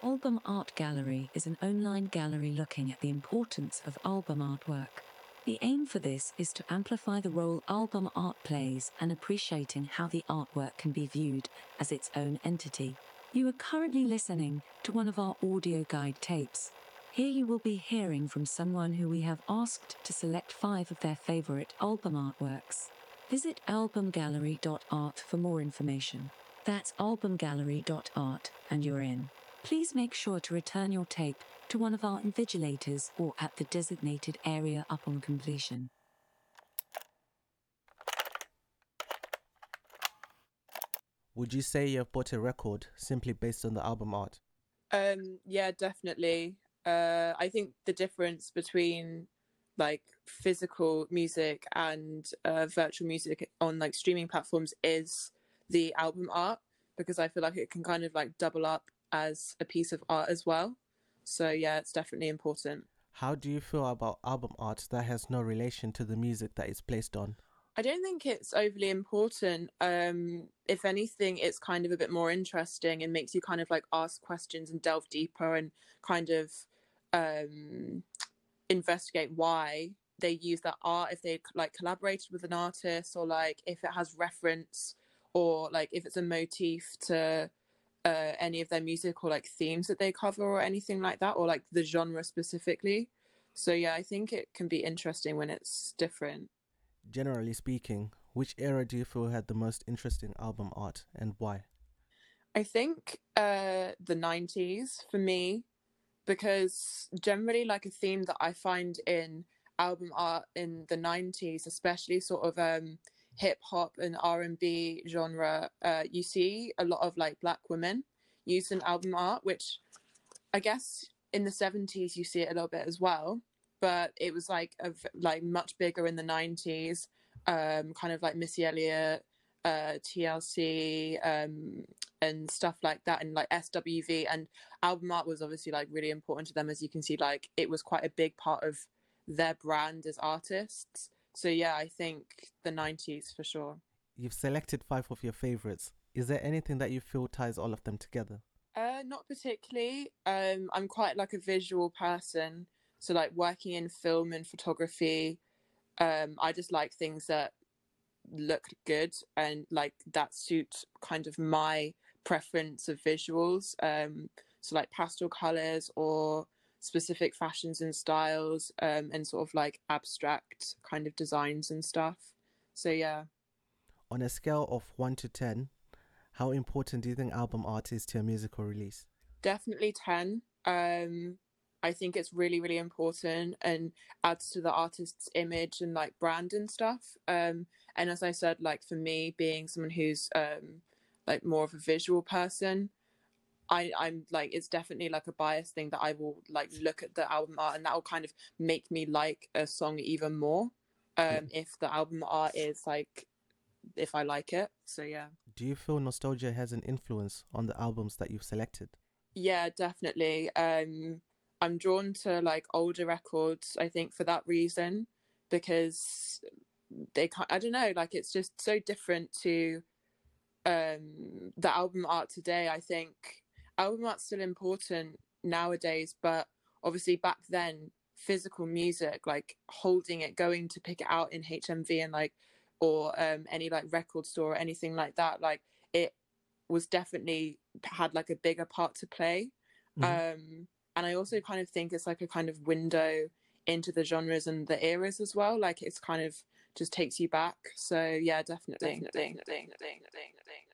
Album Art Galerie is an online gallery looking at the importance of album artwork. The aim for this is to amplify the role album art plays and appreciating how the artwork can be viewed as its own entity. You are currently listening to one of our audio guide tapes. Here you will be hearing from someone who we have asked to select five of their favorite album artworks. Visit albumgalerie.art for more information. That's albumgalerie.art and you're in. Please make sure to return your tape to one of our invigilators or at the designated area upon completion. Would you say you have bought a record simply based on the album art? Um, yeah, definitely. Uh, I think the difference between like physical music and uh, virtual music on like streaming platforms is the album art because I feel like it can kind of like double up as a piece of art as well. So yeah, it's definitely important. How do you feel about album art that has no relation to the music that it's placed on? I don't think it's overly important. Um, if anything, it's kind of a bit more interesting and makes you kind of like ask questions and delve deeper and kind of um, investigate why they use that art if they like collaborated with an artist or like if it has reference or like if it's a motif to uh, any of their music or like themes that they cover or anything like that or like the genre specifically? So yeah i think it can be interesting when it's different. Generally speaking which era do you feel had the most interesting album art and why? I think uh the 90s for me because generally like a theme that i find in album art in the 90s especially sort of um hip hop and r&b genre uh, you see a lot of like black women used in album art which i guess in the 70s you see it a little bit as well but it was like a, like much bigger in the 90s um, kind of like missy elliott uh, tlc um, and stuff like that and like swv and album art was obviously like really important to them as you can see like it was quite a big part of their brand as artists so yeah, I think the 90s for sure. You've selected five of your favorites. Is there anything that you feel ties all of them together? Uh, not particularly. Um, I'm quite like a visual person, so like working in film and photography, um, I just like things that look good and like that suit kind of my preference of visuals. Um, so like pastel colors or specific fashions and styles um, and sort of like abstract kind of designs and stuff. So yeah. On a scale of 1 to 10, how important do you think album art is to a musical release? Definitely 10. Um, I think it's really, really important and adds to the artist's image and like brand and stuff. Um, and as I said, like for me, being someone who's um, like more of a visual person, I, I'm like it's definitely like a bias thing that I will like look at the album art and that will kind of make me like a song even more. Um, if the album art is like if I like it. So yeah. Do you feel nostalgia has an influence on the albums that you've selected? Yeah, definitely. Um I'm drawn to like older records, I think for that reason because they can't I don't know, like it's just so different to um the album art today, I think album art's still important nowadays, but obviously back then, physical music, like holding it, going to pick it out in HMV and like, or um, any like record store or anything like that, like it was definitely had like a bigger part to play. Mm-hmm. Um, and I also kind of think it's like a kind of window into the genres and the eras as well. Like it's kind of just takes you back. So yeah, definitely. definitely, definitely, definitely